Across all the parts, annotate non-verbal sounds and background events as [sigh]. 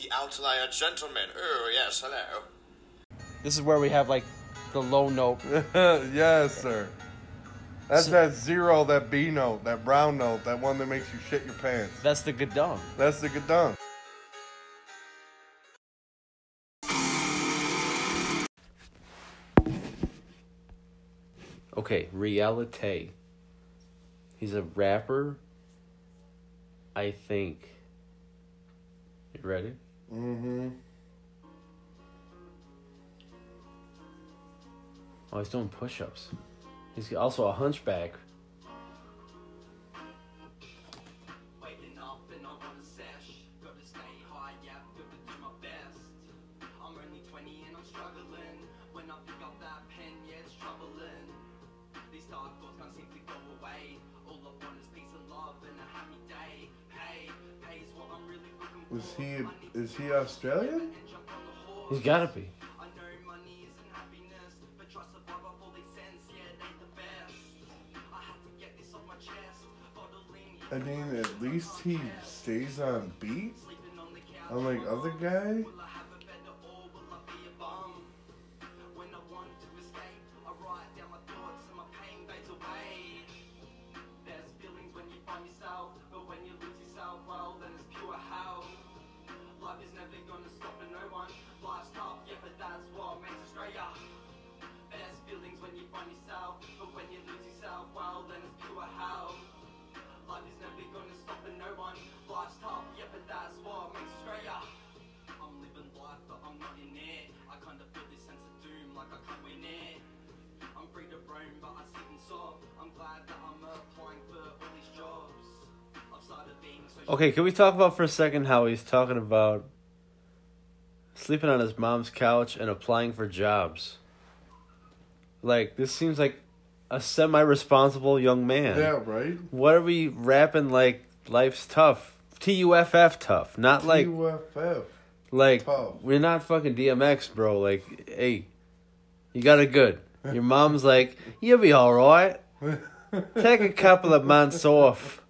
the outlier gentlemen. Oh, yes, hello. This is where we have like the low note. [laughs] yes, sir. That's So- that zero, that B note, that brown note, that one that makes you shit your pants. That's the gadung. That's the gadung. Okay, reality. He's a rapper. I think. You ready? Mm-hmm. Oh, he's doing push-ups. He's also a hunchback. Waking up and I wanna sesh. Gotta stay high, yeah, gotta do my best. I'm only 20 and I'm struggling. When I Was he is he Australian? And jump on the horse. He's gotta be. I know money isn't happiness, but trust survivor for these cents, yeah, they the best. I had to get this off my chest. Bottling I mean, at least he stays on beat. sleeping on the couch. Unlike other guy. Is never gonna stop for no one. Life's tough, yeah, but that's what makes us greater. There's feelings when you find yourself, but when you lose yourself, well, then it's pure hell. Life is never gonna stop for no one. Life's tough, yeah, but that's what makes us greater. I'm living life, but I'm not in it. I kinda feel this sense of doom, like I can't win it. I'm free to roam, but I sit and sob. I'm glad that I'm Okay, can we talk about for a second how he's talking about sleeping on his mom's couch and applying for jobs? Like, this seems like a semi responsible young man. Yeah, right. What are we rapping like life's tough? T U F F tough. Not like UFF. like tough. we're not fucking DMX, bro. Like, hey, you got it good. [laughs] Your mom's like, you'll be alright. [laughs] Take a couple of months off.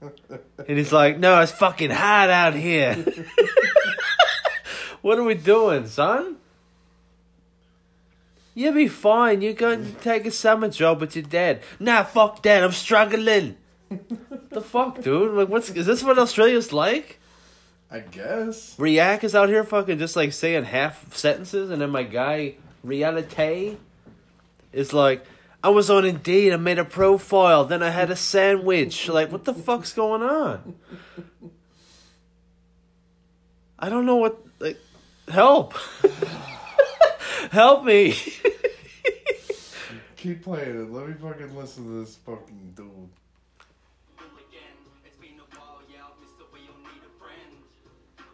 And he's like, no, it's fucking hard out here. [laughs] what are we doing, son? You'll be fine. You're going to take a summer job with your dad. Nah, fuck that. I'm struggling. the fuck, dude? Like, what's is this what Australia's like? I guess. React is out here fucking just like saying half sentences, and then my guy Reality is like, I was on Indeed, I made a profile, then I had a sandwich. Like, what the fuck's going on? I don't know what. Like, help, [laughs] help me. Keep playing it. Let me fucking listen to this fucking dude. Well, again, it's been a while, yeah, I've missed it. We all need a friend.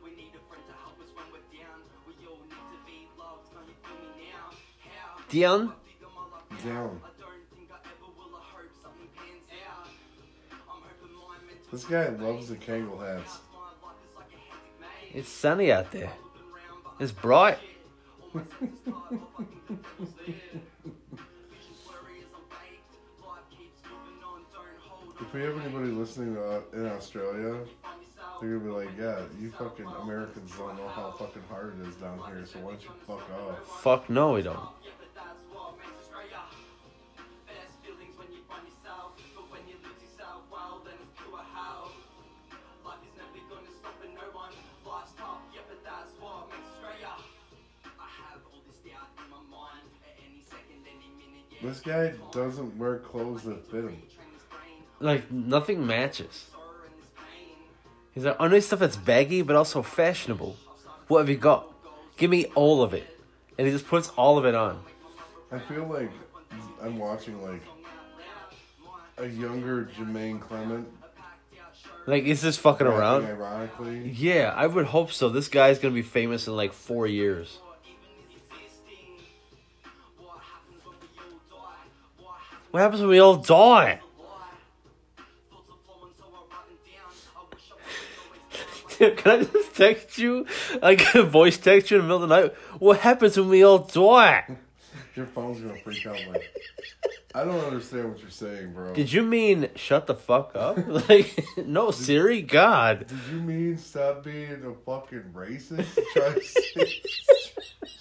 We need a friend to help us when we're down. We all need to be loved. Can you feel me now? How? Dion, Figure my life Down. This guy loves the Kangol hats. my life is like a hectic maze. it's sunny out there. Looking round, but It's bright. all my senses tired. My fucking good devil's there. Visions blurry as I'm baked. Life keeps moving on. Don't hold If we have anybody listening to, uh, in Australia, they're gonna be like, yeah, you fucking Americans don't know how fucking hard it is down here, so why don't you fuck off? Fuck no, we don't. This guy doesn't wear clothes that fit him. train this brain, Like nothing matches. sorrow and this pain. He's like, I need stuff that's baggy but also fashionable. What have you got? Give me all of it. And he just puts all of it on. I feel like I'm watching like a younger Jermaine Clement. Like, is this fucking around? Ironically, Yeah, I would hope so. This guy's gonna be famous in like four years. What happens when we all die? [laughs] Can I just text you? Like, voice text you in the middle of the night? What happens when we all die? Your phone's gonna freak out. Like, I don't understand what you're saying, bro. Did you mean shut the fuck up? [laughs] Like, no, Siri, God. Did you mean stop being a fucking racist? [laughs] Try to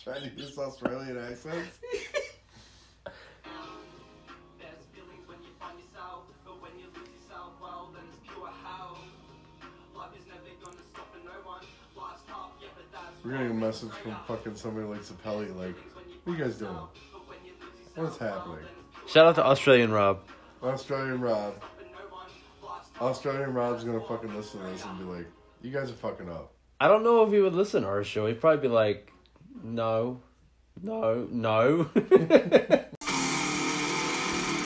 try to use Australian accents. We're getting a message from fucking somebody like Zapelli, like, what are you guys doing? What's happening? Shout out to Australian Rob. Australian Rob. Australian Rob's gonna fucking listen to this and be like, you guys are fucking up. I don't know if he would listen to our show. He'd probably be like, no, no, no. [laughs]